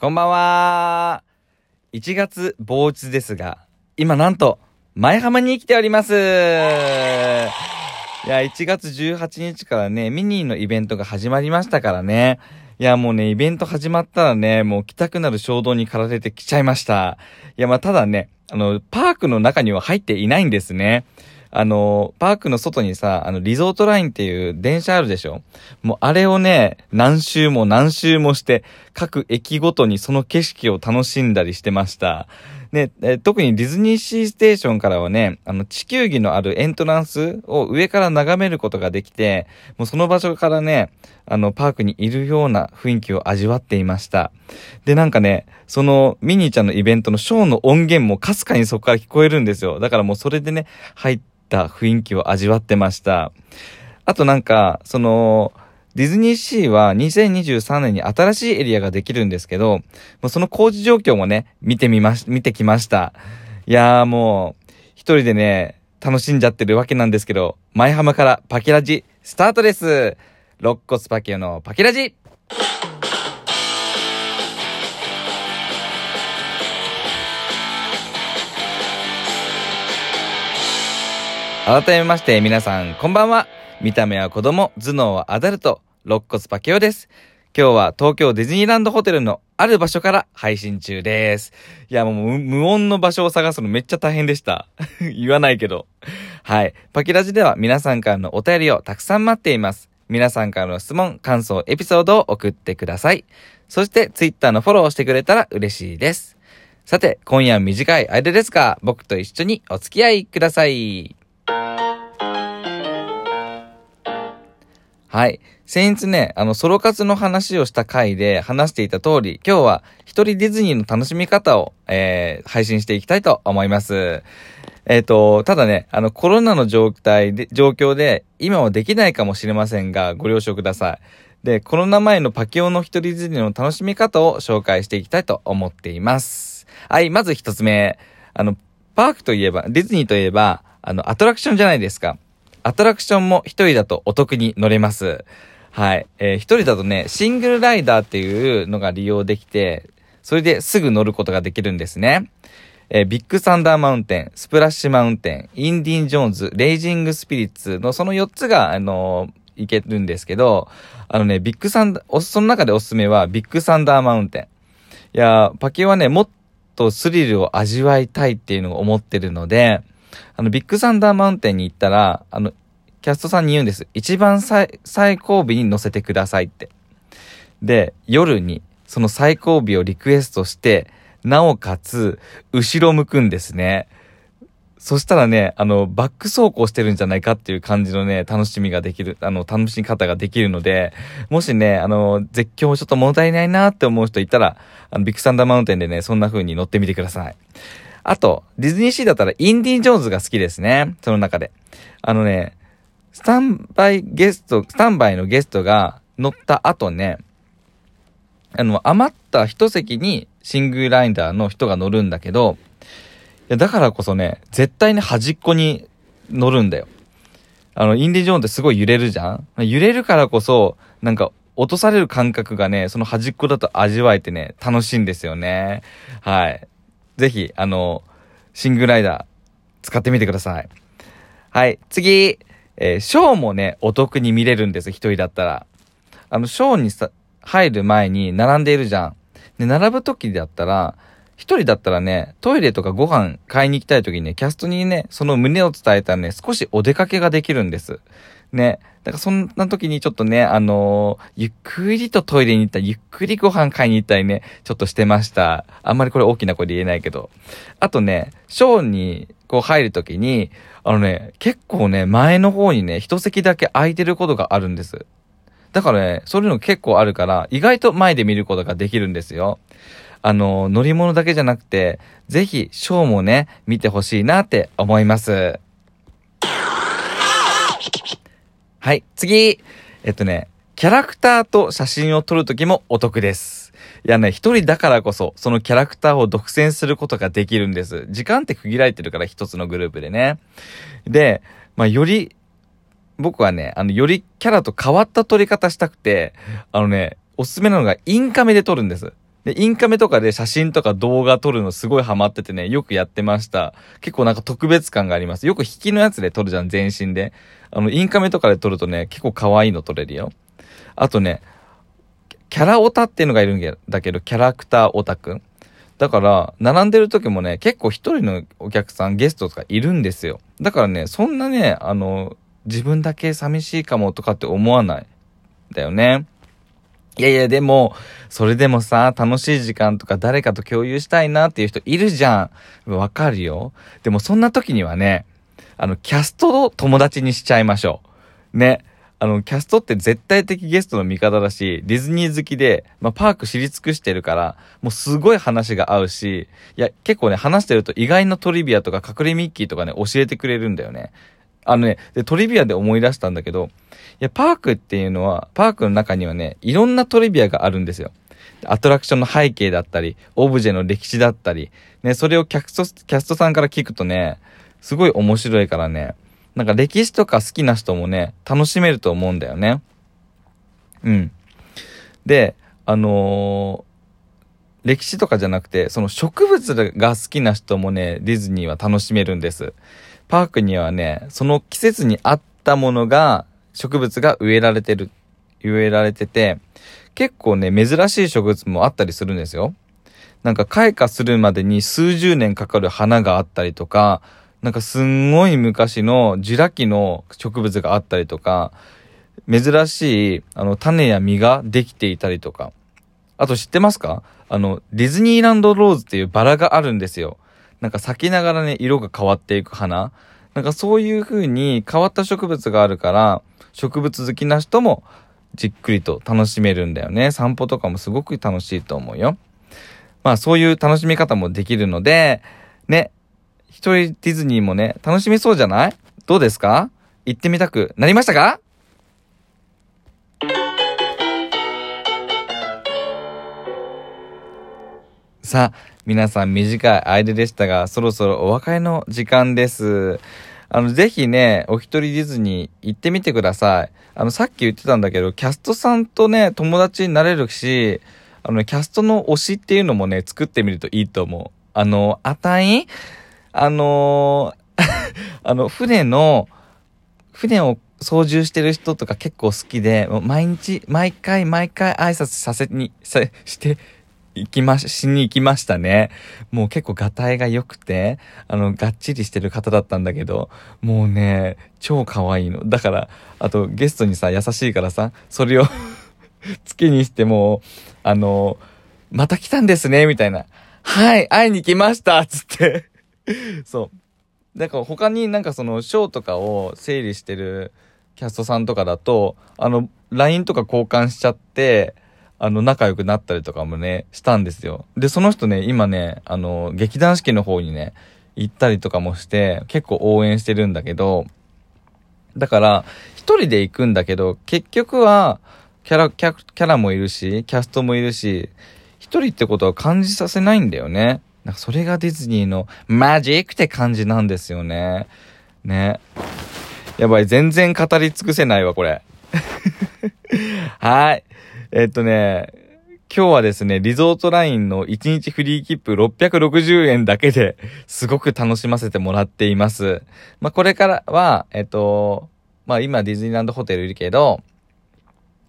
こんばんは。1月某日ですが、今なんと、前浜に来ております。いや、1月18日からね、ミニーのイベントが始まりましたからね。いや、もうね、イベント始まったらね、もう来たくなる衝動に駆られてきちゃいました。いや、まあ、ただね、あの、パークの中には入っていないんですね。あの、パークの外にさ、あの、リゾートラインっていう電車あるでしょ？もうあれをね、何周も何周もして、各駅ごとにその景色を楽しんだりしてました。ね、え特にディズニーシーステーションからはね、あの、地球儀のあるエントランスを上から眺めることができて、もうその場所からね、あの、パークにいるような雰囲気を味わっていました。で、なんかね、そのミニーちゃんのイベントのショーの音源もかすかにそこから聞こえるんですよ。だからもうそれでね、入ってた雰囲気を味わってました。あとなんか、その、ディズニーシーは2023年に新しいエリアができるんですけど、もうその工事状況もね、見てみまし、見てきました。いやーもう、一人でね、楽しんじゃってるわけなんですけど、前浜からパキラジ、スタートです肋骨パキオのパキラジ改めまして皆さんこんばんは。見た目は子供、頭脳はアダルト、肋骨パケオです。今日は東京ディズニーランドホテルのある場所から配信中です。いや、もう無音の場所を探すのめっちゃ大変でした。言わないけど。はい。パキラジでは皆さんからのお便りをたくさん待っています。皆さんからの質問、感想、エピソードを送ってください。そして Twitter のフォローをしてくれたら嬉しいです。さて、今夜は短い間ですが、僕と一緒にお付き合いください。はい。先日ね、あの、ソロ活の話をした回で話していた通り、今日は一人ディズニーの楽しみ方を、えー、配信していきたいと思います。えっ、ー、と、ただね、あの、コロナの状態で、状況で、今はできないかもしれませんが、ご了承ください。で、コロナ前のパキオの一人ディズニーの楽しみ方を紹介していきたいと思っています。はい、まず一つ目。あの、パークといえば、ディズニーといえば、あの、アトラクションじゃないですか。アトラクションも一人だとお得に乗れます。はい。えー、一人だとね、シングルライダーっていうのが利用できて、それですぐ乗ることができるんですね。えー、ビッグサンダーマウンテン、スプラッシュマウンテン、インディ・ジョーンズ、レイジング・スピリッツのその4つが、あのー、いけるんですけど、あのね、ビッグサンダー、その中でおすすめはビッグサンダーマウンテン。いやパキはね、もっとスリルを味わいたいっていうのを思ってるので、あの、ビッグサンダーマウンテンに行ったら、あの、キャストさんに言うんです。一番最、最後尾に乗せてくださいって。で、夜にその最後尾をリクエストして、なおかつ、後ろ向くんですね。そしたらね、あの、バック走行してるんじゃないかっていう感じのね、楽しみができる、あの、楽しみ方ができるので、もしね、あの、絶叫ちょっと物足りないなって思う人いたら、あの、ビッグサンダーマウンテンでね、そんな風に乗ってみてください。あと、ディズニーシーだったらインディ・ージョーンズが好きですね。その中で。あのね、スタンバイゲスト、スタンバイのゲストが乗った後ね、あの、余った一席にシングルライダーの人が乗るんだけど、いやだからこそね、絶対に端っこに乗るんだよ。あの、インディ・ジョーンってすごい揺れるじゃん？揺れるからこそ、なんか、落とされる感覚がね、その端っこだと味わえてね、楽しいんですよね。はい。ぜひ、あの、シングルライダー、使ってみてください。はい、次、えー、ショーもね、お得に見れるんです、一人だったら。あの、ショーにさ、入る前に並んでいるじゃん。で、並ぶ時だったら、一人だったらね、トイレとかご飯買いに行きたい時にね、キャストにね、その胸を伝えたらね、少しお出かけができるんです。ね。だからそんな時にちょっとね、あのー、ゆっくりとトイレに行ったり、ゆっくりご飯買いに行ったりね、ちょっとしてました。あんまりこれ大きな声で言えないけど。あとね、ショーにこう入る時に、あのね、結構ね、前の方にね、一席だけ空いてることがあるんです。だからね、そういうの結構あるから、意外と前で見ることができるんですよ。あの、乗り物だけじゃなくて、ぜひ、ショーもね、見てほしいなって思います。はい、次。えっとね、キャラクターと写真を撮るときもお得です。いやね、一人だからこそ、そのキャラクターを独占することができるんです。時間って区切られてるから、一つのグループでね。で、まあ、より、僕はね、あの、よりキャラと変わった撮り方したくて、あのね、おすすめなのがインカメで撮るんです。で、インカメとかで写真とか動画撮るのすごいハマっててね、よくやってました。結構なんか特別感があります。よく引きのやつで撮るじゃん、全身で。あの、インカメとかで撮るとね、結構可愛いの撮れるよ。あとね、キャラオタっていうのがいるんだけど、キャラクターオタくだから、並んでる時もね、結構一人のお客さん、ゲストとかいるんですよ。だからね、そんなね、あの、自分だけ寂しいかもとかって思わない。だよね。いやいや、でも、それでもさ、楽しい時間とか誰かと共有したいなっていう人いるじゃん。わかるよ。でもそんな時にはね、あの、キャストを友達にしちゃいましょう。ね。あの、キャストって絶対的ゲストの味方だし、ディズニー好きで、まあ、パーク知り尽くしてるから、もうすごい話が合うし、いや、結構ね、話してると意外なトリビアとか隠れミッキーとかね、教えてくれるんだよね。あのね、で、トリビアで思い出したんだけど、いや、パークっていうのは、パークの中にはね、いろんなトリビアがあるんですよ。アトラクションの背景だったり、オブジェの歴史だったり、ね、それをキャスト、キャストさんから聞くとね、すごい面白いからね、なんか歴史とか好きな人もね、楽しめると思うんだよね。うん。で、あのー、歴史とかじゃなくて、その植物が好きな人もね、ディズニーは楽しめるんです。パークにはね、その季節に合ったものが、植物が植えられてる、植えられてて、結構ね、珍しい植物もあったりするんですよ。なんか開花するまでに数十年かかる花があったりとか、なんかすんごい昔のジュラ紀の植物があったりとか、珍しい、あの、種や実ができていたりとか。あと知ってますか？あの、ディズニーランドローズっていうバラがあるんですよ。なんか咲きながらね、色が変わっていく花。なんかそういう風に変わった植物があるから、植物好きな人もじっくりと楽しめるんだよね。散歩とかもすごく楽しいと思うよ。まあそういう楽しみ方もできるので、ね、一人ディズニーもね、楽しみそうじゃない？どうですか？行ってみたくなりましたか？さあ、皆さん短い間でしたが、そろそろお別れの時間です。あの、ぜひね、お一人ディズニー行ってみてください。あの、さっき言ってたんだけど、キャストさんとね、友達になれるし、あの、キャストの推しっていうのもね、作ってみるといいと思う。あの、あたいあのー、あの、船の、船を操縦してる人とか結構好きで、毎日、毎回毎回挨拶させに、さ、して行きまし、しに行きましたね。もう結構ガタイが良くて、あの、がっちりしてる方だったんだけど、もうね、超可愛いの。だから、あとゲストにさ、優しいからさ、それを 月にしても、あの、また来たんですね、みたいな。はい、会いに来ましたつって そう。だから他になんかその、ショーとかを整理してるキャストさんとかだと、あの、LINE とか交換しちゃって、あの、仲良くなったりとかもね、したんですよ。で、その人ね、今ね、あの、劇団四季の方にね、行ったりとかもして、結構応援してるんだけど、だから、一人で行くんだけど、結局は、キャラ、キャキャラもいるし、キャストもいるし、一人ってことは感じさせないんだよね。なんかそれがディズニーのマジックって感じなんですよね。ね。やばい、全然語り尽くせないわ、これ。はい。えっとね、今日はですね、リゾートラインの1日フリー切符660円だけですごく楽しませてもらっています。まあ、これからは、えっと、まあ、今ディズニーランドホテルいるけど、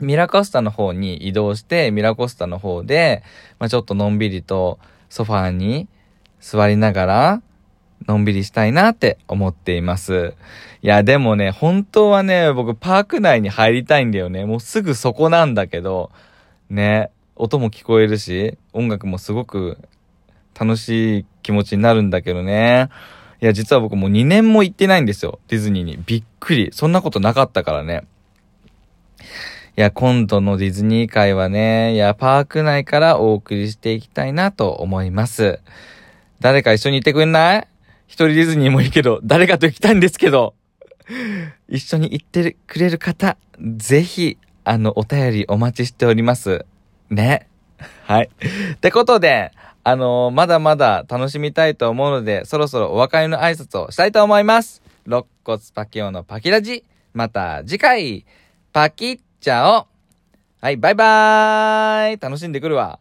ミラコスタの方に移動して、ミラコスタの方で、まあ、ちょっとのんびりとソファーに座りながら、のんびりしたいなって思っています。いや、でもね、本当はね、僕パーク内に入りたいんだよね。もうすぐそこなんだけど、ね、音も聞こえるし、音楽もすごく楽しい気持ちになるんだけどね。いや、実は僕もう2年も行ってないんですよ。ディズニーに。びっくり。そんなことなかったからね。いや、今度のディズニー会はね、いや、パーク内からお送りしていきたいなと思います。誰か一緒に行ってくんない？一人ディズニーもいいけど、誰かと行きたいんですけど。一緒に行ってくれる方、ぜひ、あの、お便りお待ちしております。ね。はい。ってことで、あのー、まだまだ楽しみたいと思うので、そろそろお別れの挨拶をしたいと思います。肋骨パキオのパキラジ。また次回、パキッチャオはい、バイバーイ楽しんでくるわ。